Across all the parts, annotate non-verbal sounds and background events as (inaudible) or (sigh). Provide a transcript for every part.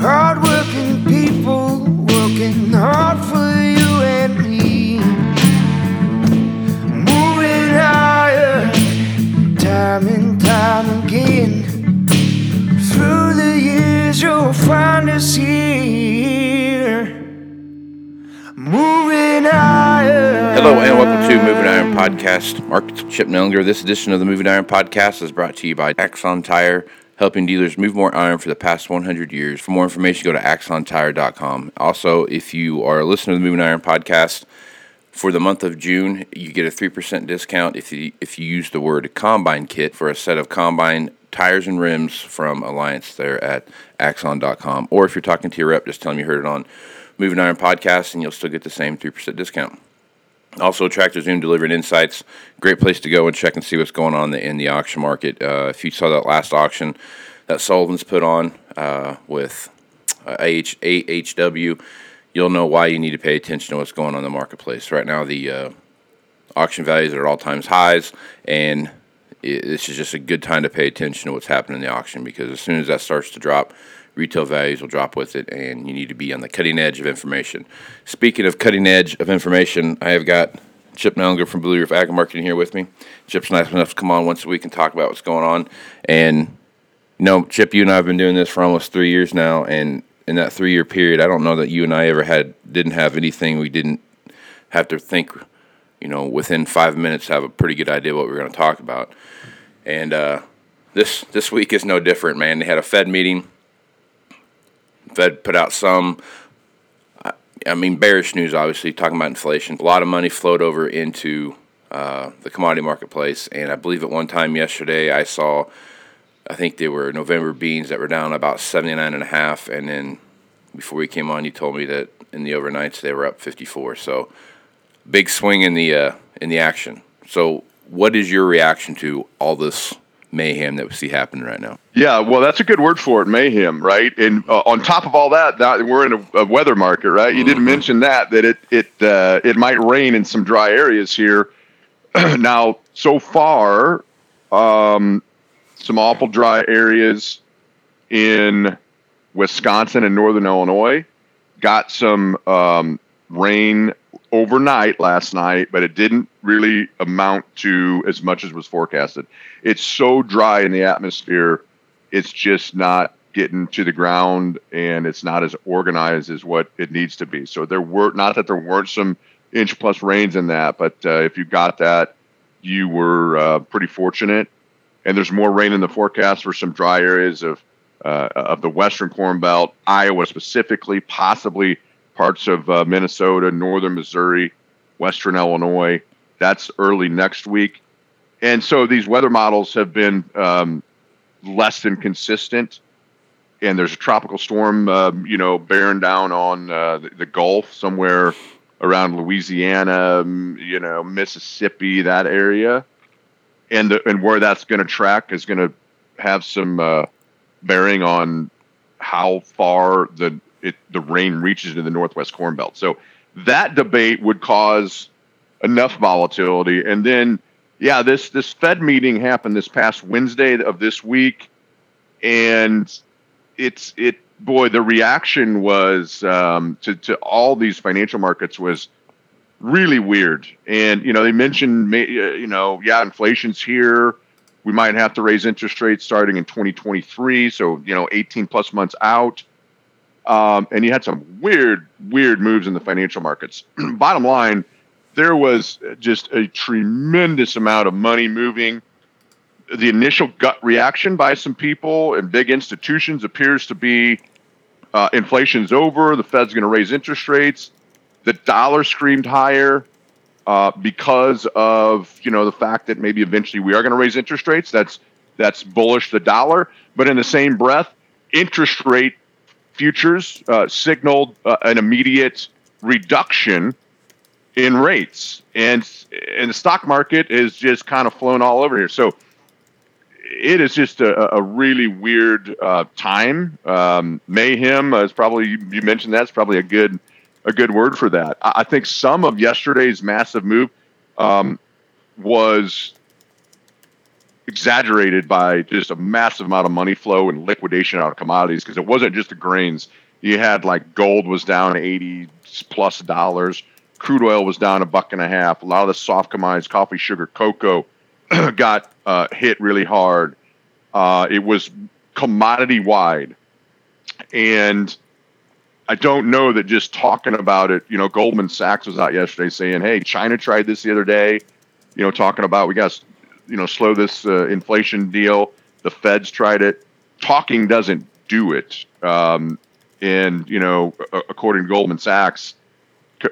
Hardworking people working hard for you and me. Moving higher, time and time again. Through the years, you'll find us here. Moving higher. Hello and welcome to Moving Iron Podcast. Mark Chip Nellinger. This edition of the Moving Iron Podcast is brought to you by Axon Tire, helping dealers move more iron for the past 100 years. For more information, go to axontire.com. Also, if you are a listener to the Moving Iron Podcast, for the month of June, you get a 3% discount if you, if you use the word combine kit for a set of combine tires and rims from Alliance there at axon.com. Or if you're talking to your rep, just tell them you heard it on Moving Iron Podcast and you'll still get the same 3% discount. Also, Tractor Zoom delivering insights. Great place to go and check and see what's going on in the, auction market. Uh, if you saw that last auction that Sullivan's put on uh, with uh, AH, AHW, you'll know why you need to pay attention to what's going on in the marketplace. Right now, the uh, auction values are at all times highs, and it, this is just a good time to pay attention to what's happening in the auction because as soon as that starts to drop, retail values will drop with it, and you need to be on the cutting edge of information. Speaking of cutting edge of information, I have got Chip Nellinger from Blue Reef Ag Marketing here with me. Chip's nice enough to come on once a week and talk about what's going on. And you know, Chip, you and I have been doing this for almost three years now, and in that three year period, I don't know that you and I ever had didn't have anything we didn't have to think, you know, within five minutes have a pretty good idea what we are going to talk about. And uh, this this week is no different, man. They had a Fed meeting. Fed put out some, I mean, bearish news, obviously, talking about inflation. A lot of money flowed over into uh, the commodity marketplace. And I believe at one time yesterday, I saw, I think they were November beans that were down about 79 and a half. And then before we came on, you told me that in the overnights they were up 54. So big swing in the, uh, in the action. So what is your reaction to all this mayhem that we see happening right now. Yeah, well, that's a good word for it, mayhem, right? And uh, on top of all that, that we're in a, a weather market, right? You mm-hmm. didn't mention that that it it uh, it might rain in some dry areas here. (clears throat) now, so far, um, some awful dry areas in Wisconsin and northern Illinois got some um, rain overnight last night, but it didn't really amount to as much as was forecasted. It's so dry in the atmosphere, it's just not getting to the ground and it's not as organized as what it needs to be. So there were not that there weren't some inch plus rains in that, but uh, if you got that, you were uh, pretty fortunate. And there's more rain in the forecast for some dry areas of uh, of the western corn belt, Iowa specifically, possibly parts of uh, Minnesota, northern Missouri, western Illinois. That's early next week. And so these weather models have been um, less than consistent. And there's a tropical storm, um, you know, bearing down on uh, the, the, Gulf somewhere around Louisiana, you know, Mississippi, that area. And, the, and where that's going to track is going to have some uh, bearing on how far the it the rain reaches into the northwest corn belt. So that debate would cause enough volatility. And then, yeah, this this Fed meeting happened this past Wednesday of this week, and it's it boy the reaction was um, to to all these financial markets was really weird. And you know they mentioned uh, you know yeah inflation's here. We might have to raise interest rates starting in 2023, so you know 18 plus months out. Um, and you had some weird, weird moves in the financial markets. (clears throat) Bottom line, there was just a tremendous amount of money moving. The initial gut reaction by some people and big institutions appears to be uh, inflation's over. The Fed's going to raise interest rates. The dollar screamed higher uh, because of you know the fact that maybe eventually we are going to raise interest rates. That's that's bullish the dollar. But in the same breath, interest rate futures uh, signaled uh, an immediate reduction in rates, and and the stock market is just kind of flown all over here. So it is just a, a really weird uh, time. Um, mayhem is probably you mentioned that's probably a good a good word for that. I, I think some of yesterday's massive move um, was exaggerated by just a massive amount of money flow and liquidation out of commodities because it wasn't just the grains. You had like gold was down 80 plus dollars, crude oil was down a buck and a half. A lot of the soft commodities, coffee, sugar, cocoa, (clears throat) got uh, hit really hard. Uh, it was commodity wide. And I don't know that just talking about it, you know, Goldman Sachs was out yesterday saying, hey, China tried this the other day, you know, talking about we got you know, slow this uh, inflation deal. The Feds tried it. Talking doesn't do it. Um, and, you know, according to Goldman Sachs,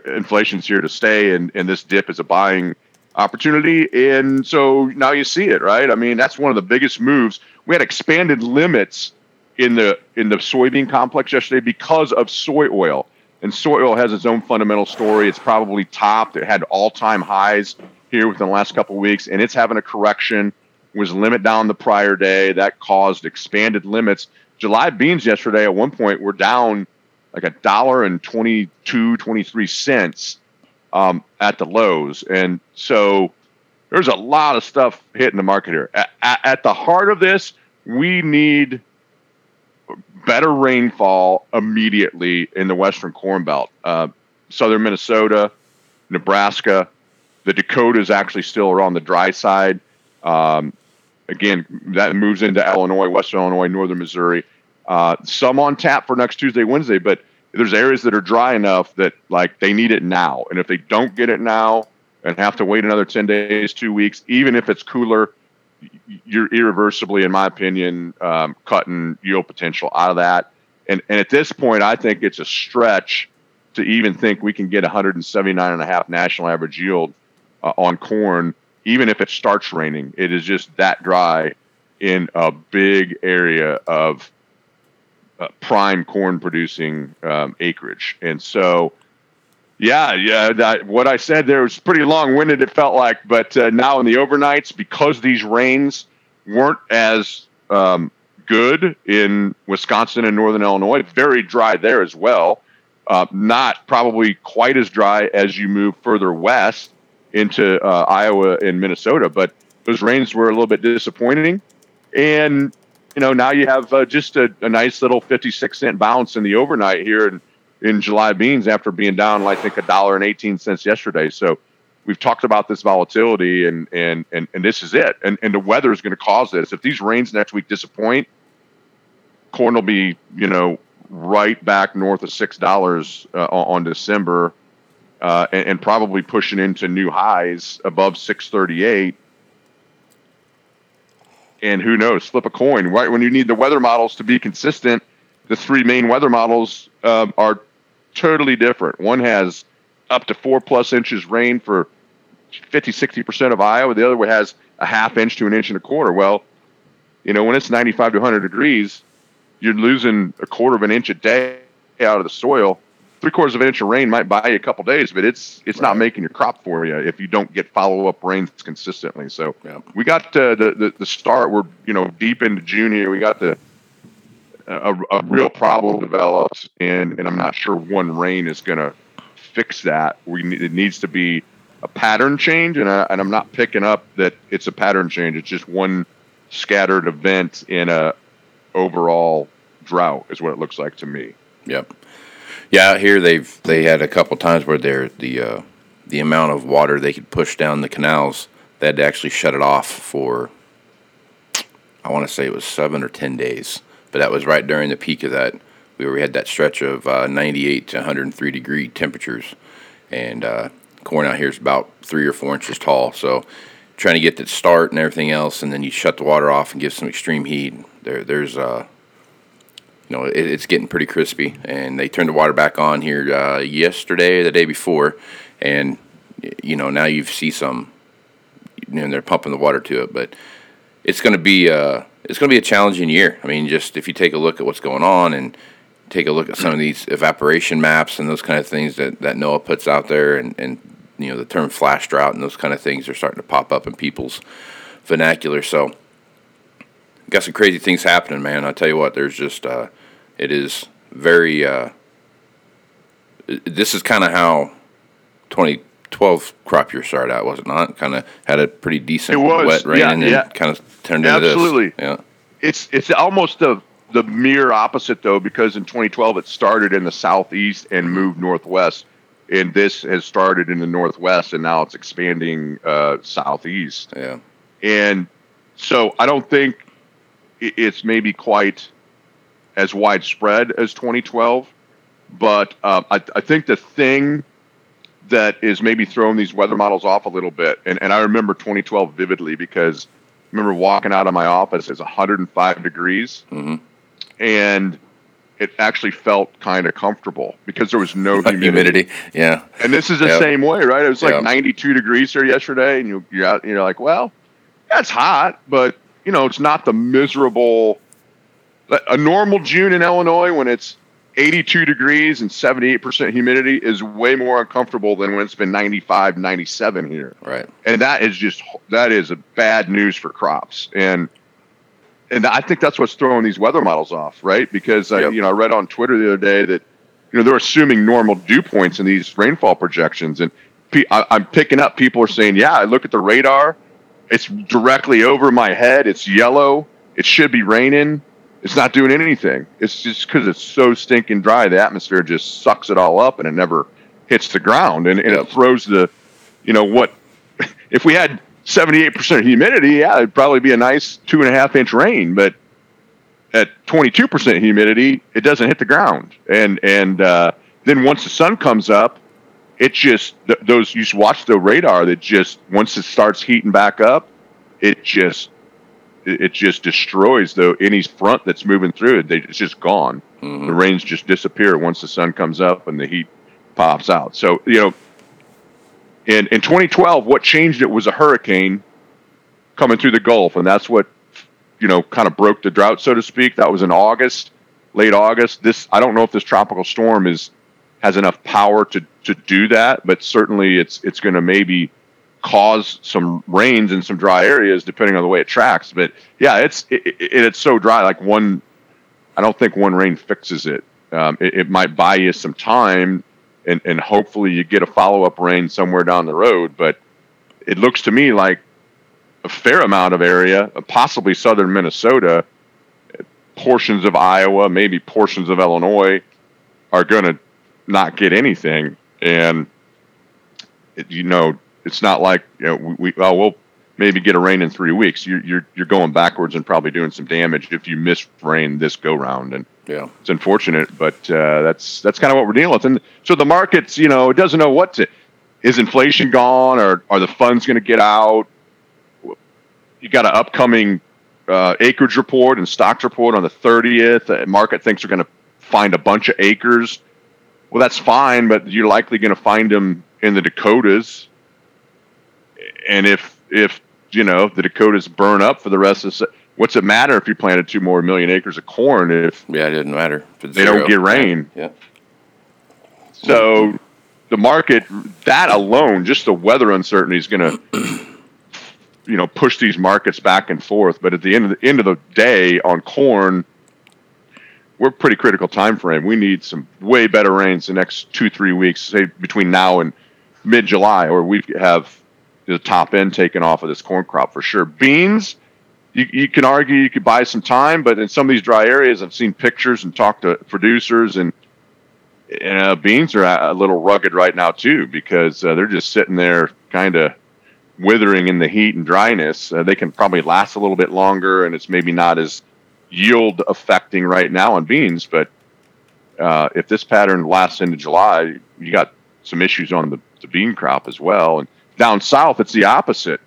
inflation's here to stay, and, and this dip is a buying opportunity. And so now you see it, right? I mean, that's one of the biggest moves. We had expanded limits in the in the soybean complex yesterday because of soy oil. And soy oil has its own fundamental story. It's probably topped. It had all-time highs here within the last couple weeks, and it's having a correction. Was limit down the prior day that caused expanded limits. July beans yesterday at one point were down like a dollar and 22, 23 cents um, at the lows. And so there's a lot of stuff hitting the market here. At, at the heart of this, we need better rainfall immediately in the Western Corn Belt. Uh, southern Minnesota, Nebraska, the Dakotas actually still are on the dry side. Um, again, that moves into Illinois, Western Illinois, Northern Missouri. Uh, some on tap for next Tuesday, Wednesday, but there's areas that are dry enough that like they need it now. And if they don't get it now and have to wait another 10 days, two weeks, even if it's cooler, you're irreversibly, in my opinion, um, cutting yield potential out of that. And, and at this point, I think it's a stretch to even think we can get 179 and a half national average yield uh, on corn, even if it starts raining. It is just that dry in a big area of uh, prime corn producing um, acreage. And so, yeah, yeah, that, what I said there was pretty long winded, it felt like. But uh, now in the overnights, because these rains weren't as um, good in Wisconsin and northern Illinois, very dry there as well. Uh, not probably quite as dry as you move further west into uh, Iowa and Minnesota, but those rains were a little bit disappointing. And you know, now you have uh, just a, a, nice little 56 cent bounce in the overnight here in, in July beans after being down, I think, a dollar and 18 cents yesterday. So we've talked about this volatility and, and, and, and this is it. And, and the weather is going to cause this. If these rains next week disappoint, corn will be, you know, right back north of $6 uh, on December uh, and, and probably pushing into new highs above 638 and who knows, flip a coin. Right when you need the weather models to be consistent, the three main weather models um, are totally different. One has up to four plus inches rain for 50, 60% of Iowa. The other one has a half inch to an inch and a quarter. Well, you know, when it's 95 to 100 degrees, you're losing a quarter of an inch a day out of the soil three quarters of an inch of rain might buy you a couple days, but it's it's right. not making your crop for you if you don't get follow up rains consistently. So yeah. we got uh, the, the the start. We're you know deep into June here. We got the a, a real problem developed, and and I'm not sure one rain is going to fix that. We need, it needs to be a pattern change, and I, and I'm not picking up that it's a pattern change. It's just one scattered event in a overall drought is what it looks like to me. Yep. Yeah, out here they've they had a couple times where they're the uh, the amount of water they could push down the canals, they had to actually shut it off for. I want to say it was seven or ten days, but that was right during the peak of that. We, we had that stretch of uh, 98 to 103 degree temperatures, and uh, corn out here is about three or four inches tall. So trying to get that start and everything else, and then you shut the water off and give some extreme heat. There, there's uh, you know, it, it's getting pretty crispy, and they turned the water back on here uh, yesterday, the day before, and you know now you see some, you know, they're pumping the water to it, but it's going to be uh, it's going to be a challenging year. I mean, just if you take a look at what's going on and take a look at some of these evaporation maps and those kind of things that, that NOAA puts out there, and, and you know the term flash drought and those kind of things are starting to pop up in people's vernacular. So, got some crazy things happening, man. I tell you what, there's just uh, it is very. Uh, this is kind of how 2012 crop year started out, was it not? Kind of had a pretty decent wet rain yeah, and yeah. kind of turned into this. Absolutely. Yeah. it's it's almost the the mere opposite though because in 2012 it started in the southeast and moved northwest and this has started in the northwest and now it's expanding uh, southeast Yeah. and so i don't think it's maybe quite as widespread as 2012 but um, I, I think the thing that is maybe throwing these weather models off a little bit and, and i remember 2012 vividly because I remember walking out of my office it's 105 degrees Mhm. and it actually felt kind of comfortable because there was no (laughs) humidity. Humidity. Yeah. And this is the Yep. same way, right? It was like Yep. 92 degrees here yesterday, and you, you're out, you're like, well, that's hot, but you know, it's not the miserable. A normal June in Illinois when it's 82 degrees and 78% humidity is way more uncomfortable than when it's been 95, 97 here. Right. and that is just that is a bad news for crops. And and I think that's what's throwing these weather models off, right? Because I, Yep. you know I read on Twitter the other day that you know they're assuming normal dew points in these rainfall projections, and pe- I, I'm picking up people are saying, yeah, I look at the radar, it's directly over my head, it's yellow, it should be raining, it's not doing anything. It's just because it's so stinking dry, the atmosphere just sucks it all up, and it never hits the ground, and, and it throws the, you know what, (laughs) if we had 78% humidity, yeah, it'd probably be a nice two and a half inch rain. But at 22% humidity, it doesn't hit the ground. And and uh, then once the sun comes up, it just th- those you just watch the radar that just once it starts heating back up, it just it just destroys though any front that's moving through it. They, it's just gone. Mhm. The rains just disappear once the sun comes up and the heat pops out. So you know, in in 2012, what changed it was a hurricane coming through the Gulf, and that's what you know kind of broke the drought, so to speak. That was in August, late August. This I don't know if this tropical storm is has enough power to to do that, but certainly it's it's going to maybe cause some rains in some dry areas depending on the way it tracks. But yeah, it's it, it, it's so dry. Like one, I don't think one rain fixes it. Um, it, it might buy you some time, and and hopefully you get a follow up rain somewhere down the road. But it looks to me like a fair amount of area, possibly southern Minnesota, portions of Iowa, maybe portions of Illinois, are going to not get anything. And you know, it's not like you know we, we oh we'll maybe get a rain in three weeks. You're you're you're going backwards and probably doing some damage if you miss rain this go round. And Yeah. it's unfortunate, but uh, that's that's kind of what we're dealing with. And so the markets, you know, it doesn't know what to. Is inflation gone, or are the funds going to get out? You got an upcoming uh, acreage report and stocks report on the 30th. The market thinks they're going to find a bunch of acres. Well, that's fine, but you're likely going to find them in the Dakotas. And if if you know the Dakotas burn up for the rest of the, what's it matter if you planted two more million acres of corn if Yeah, it didn't matter. They don't get rain. Yeah. So the market, that alone, just the weather uncertainty is going to, you know, push these markets back and forth. But at the end of the end of the day, on corn, we're pretty critical time frame. We need some way better rains the next two three weeks, say between now and mid July, or we have the top end taken off of this corn crop for sure. Beans. You, you can argue you could buy some time, but in some of these dry areas, I've seen pictures and talked to producers, and uh, beans are a little rugged right now too because uh, they're just sitting there kind of withering in the heat and dryness. Uh, they can probably last a little bit longer, and it's maybe not as yield affecting right now on beans. But uh, if this pattern lasts into July, you got some issues on the the bean crop as well. And down south, it's the opposite.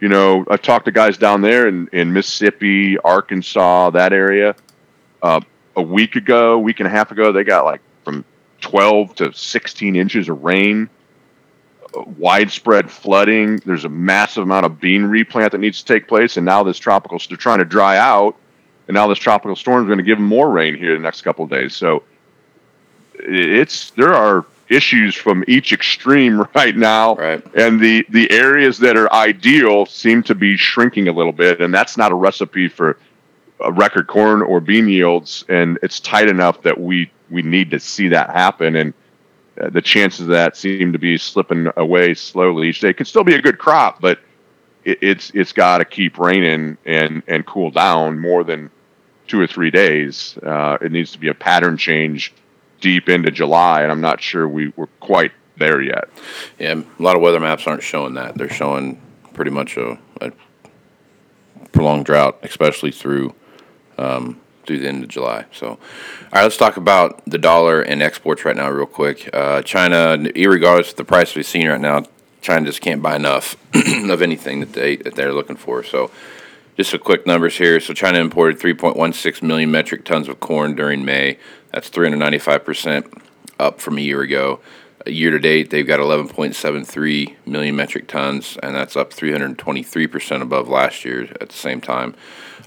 You know, I've talked to guys down there in, in Mississippi, Arkansas, that area. Uh, a week ago, week and a half ago, they got like from 12 to 16 inches of rain, uh, widespread flooding. There's a massive amount of bean replant that needs to take place. And now this tropical, they're trying to dry out. And now this tropical storm is going to give them more rain here the next couple of days. So it's, there are issues from each extreme (laughs) right now. Right. And the, the areas that are ideal seem to be shrinking a little bit. And that's not a recipe for uh, record corn or bean yields. And it's tight enough that we, we need to see that happen. And uh, the chances of that seem to be slipping away slowly each day. It could still be a good crop, but it, it's it's got to keep raining and and cool down more than two or three days. Uh, it needs to be a pattern change deep into July, and I'm not sure we we're quite there yet. Yeah, a lot of weather maps aren't showing that. They're showing pretty much a, a prolonged drought, especially through um, through the end of July. So, all right, let's talk about the dollar and exports right now, real quick. Uh, China, regardless of the price we've seen right now, China just can't buy enough (clears throat) of anything that they that they're looking for. So, just a quick numbers here. So, China imported 3.16 million metric tons of corn during May. That's 395 percent up from a year ago. Year to date, they've got 11.73 million metric tons, and that's up 323 percent above last year at the same time.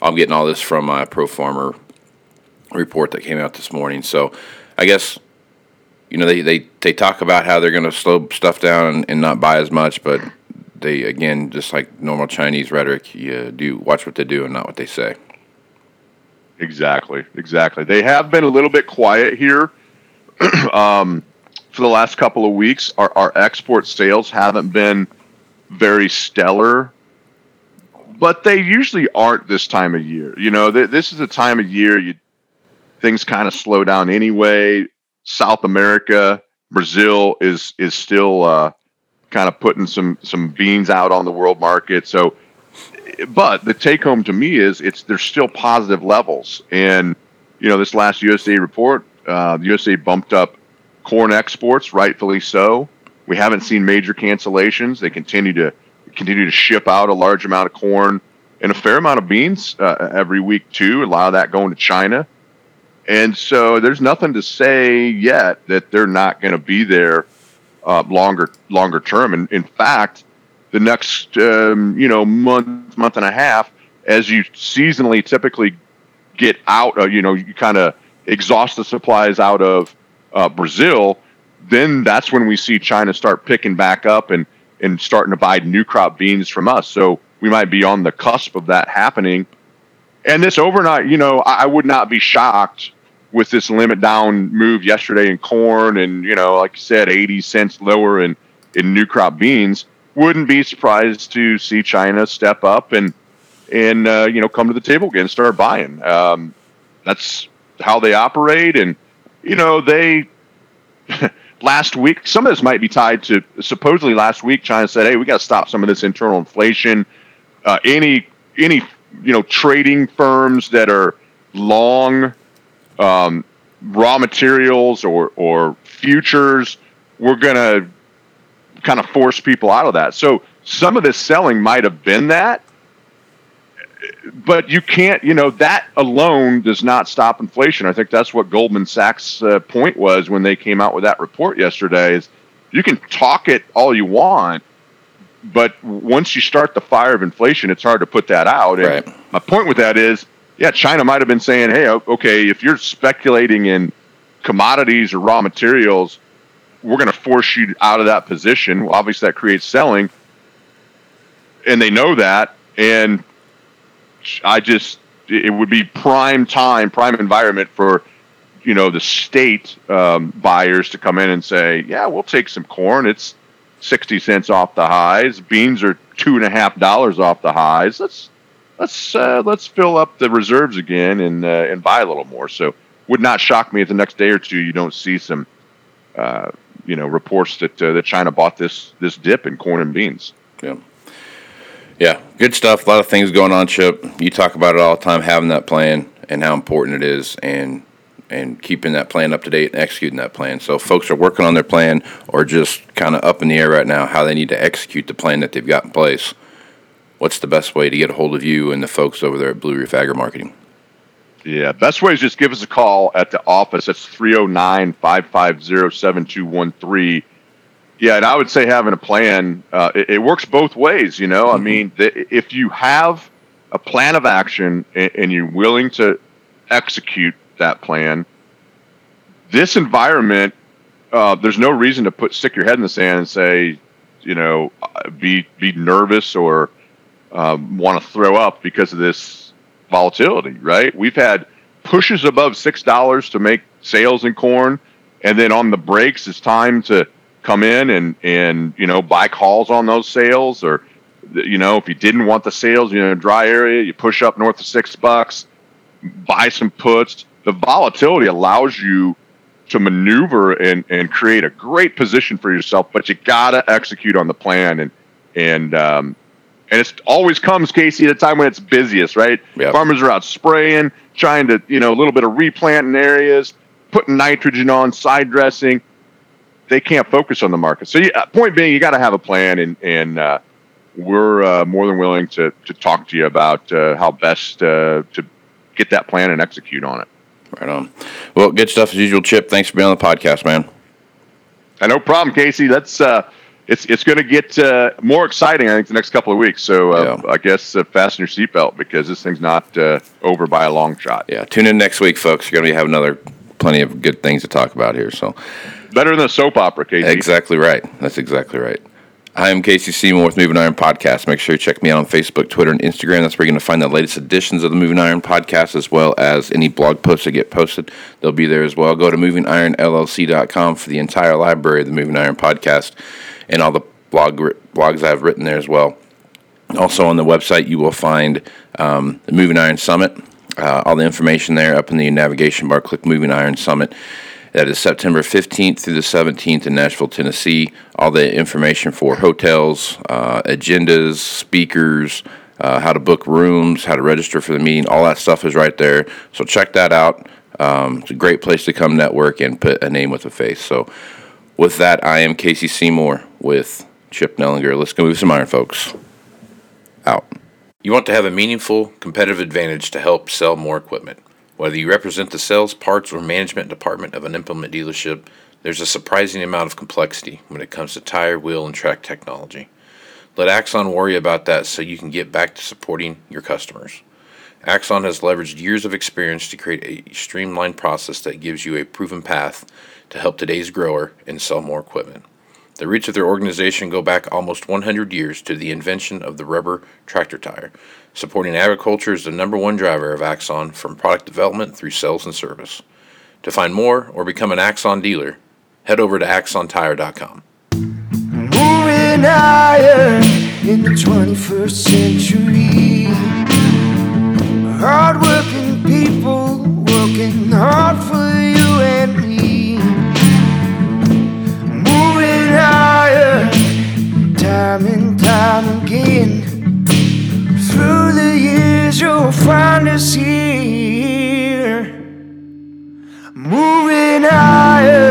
I'm getting all this from my Pro Farmer report that came out this morning. So I guess you know they they, they talk about how they're going to slow stuff down and, and, not buy as much, but they again just like normal Chinese rhetoric, you do watch what they do and not what they say. Exactly, exactly. They have been a little bit quiet here (clears throat) um, for the last couple of weeks. Our, our export sales haven't been very stellar but they usually aren't this time of year. You know, th- this is a time of year you things kind of slow down anyway. South America, Brazil is is still uh, kind of putting some some beans out on the world market. So, but the take home to me is it's there's still positive levels. And you know, this last USDA report, uh, the USDA bumped up corn exports, rightfully so. We haven't seen major cancellations. They continue to continue to ship out a large amount of corn and a fair amount of beans uh, every week too. A lot of that going to China. And so there's nothing to say yet that they're not going to be there uh, longer longer term. And in fact, the next um, you know month month and a half, as you seasonally typically get out, of, you know, you kind of exhaust the supplies out of uh, Brazil, then that's when we see China start picking back up and and starting to buy new crop beans from us. So we might be on the cusp of that happening. And this overnight, you know, I would not be shocked with this limit down move yesterday in corn and you know like I said 80 cents lower in in new crop beans wouldn't be surprised to see China step up and and uh, you know come to the table again and start buying. Um, that's how they operate and you know they (laughs) last week some of this might be tied to supposedly last week China said hey we got to stop some of this internal inflation. Uh, any any you know trading firms that are long um, raw materials or or futures, we're going to kind of force people out of that. So some of this selling might have been that, but you can't, you know, that alone does not stop inflation. I think that's what Goldman Sachs' uh, point was when they came out with that report yesterday. Is you can talk it all you want, but once you start the fire of inflation, it's hard to put that out. And right. my point with that is yeah, China might have been saying, hey, okay, if you're speculating in commodities or raw materials, we're going to force you out of that position. Well, obviously, that creates selling. And they know that. And I just, it would be prime time, prime environment for, you know, the state um, buyers to come in and say, yeah, we'll take some corn. It's 60 cents off the highs. Beans are two and a half dollars off the highs. Let's, let's uh, let's fill up the reserves again and uh, and buy a little more. So would not shock me if the next day or two you don't see some uh, you know reports that uh, that China bought this this dip in corn and beans. Yeah. Yeah, good stuff. A lot of things going on, Chip. You talk about it all the time, having that plan and how important it is. And and keeping that plan up to date and executing that plan. So, folks are working on their plan or just kind of up in the air right now how they need to execute the plan that they've got in place. What's the best way to get a hold of you and the folks over there at Blue Reef Agri Marketing? Yeah, best way is just give us a call at the office. That's 309 550 7213. Yeah, and I would say having a plan, uh, it, it, works both ways. You know, mm-hmm. I mean, if you have a plan of action and, and you're willing to execute that plan, this environment, uh, there's no reason to put stick your head in the sand and say, you know, be be nervous or um, want to throw up because of this volatility. Right? We've had pushes above six dollars to make sales in corn, and then on the breaks, it's time to come in and and you know buy calls on those sales or you know if you didn't want the sales you know dry area you push up north of six bucks buy some puts the volatility allows you to maneuver and, and create a great position for yourself, but you gotta execute on the plan and and um, and it always comes, Casey, at a time when it's busiest, right? Yep. Farmers are out spraying, trying to you know a little bit of replanting areas, putting nitrogen on, side dressing. They can't focus on the market. So, yeah, point being, you got to have a plan, and and uh, we're uh, more than willing to to talk to you about uh, how best uh, to get that plan and execute on it. Right on. Well, good stuff as usual, Chip. Thanks for being on the podcast, man. No problem, Casey. That's uh, it's it's going to get uh, more exciting. I think the next couple of weeks. So uh, yeah. I guess uh, fasten your seatbelt because this thing's not uh, over by a long shot. Yeah, tune in next week, folks. You're going to have another plenty of good things to talk about here. So better than a soap opera, Casey. Exactly right. That's exactly right. I'm Casey Seymour with Moving Iron Podcast. Make sure you check me out on Facebook, Twitter, and Instagram. That's where you're going to find the latest editions of the Moving Iron Podcast, as well as any blog posts that get posted. They'll be there as well. Go to movingironllc.com for the entire library of the Moving Iron Podcast and all the blog blogs I've written there as well. Also on the website, you will find um, the Moving Iron Summit. Uh, all the information there up in the navigation bar. Click Moving Iron Summit. That is September 15th through the 17th in Nashville, Tennessee. All the information for hotels, uh, agendas, speakers, uh, how to book rooms, how to register for the meeting, all that stuff is right there. So check that out. Um, it's a great place to come network and put a name with a face. So, with that, I am Casey Seymour with Chip Nellinger. Let's go move some iron, folks. Out. You want to have a meaningful competitive advantage to help sell more equipment. Whether you represent the sales, parts, or management department of an implement dealership, there's a surprising amount of complexity when it comes to tire, wheel, and track technology. Let Axon worry about that so you can get back to supporting your customers. Axon has leveraged years of experience to create a streamlined process that gives you a proven path to help today's grower and sell more equipment. The roots of their organization go back almost 100 years to the invention of the rubber tractor tire. Supporting agriculture is the number one driver of Axon from product development through sales and service. To find more or become an Axon dealer, head over to axontire.com. Moving higher in the 21st century. Hardworking people working hard. that you'll find us here, moving higher.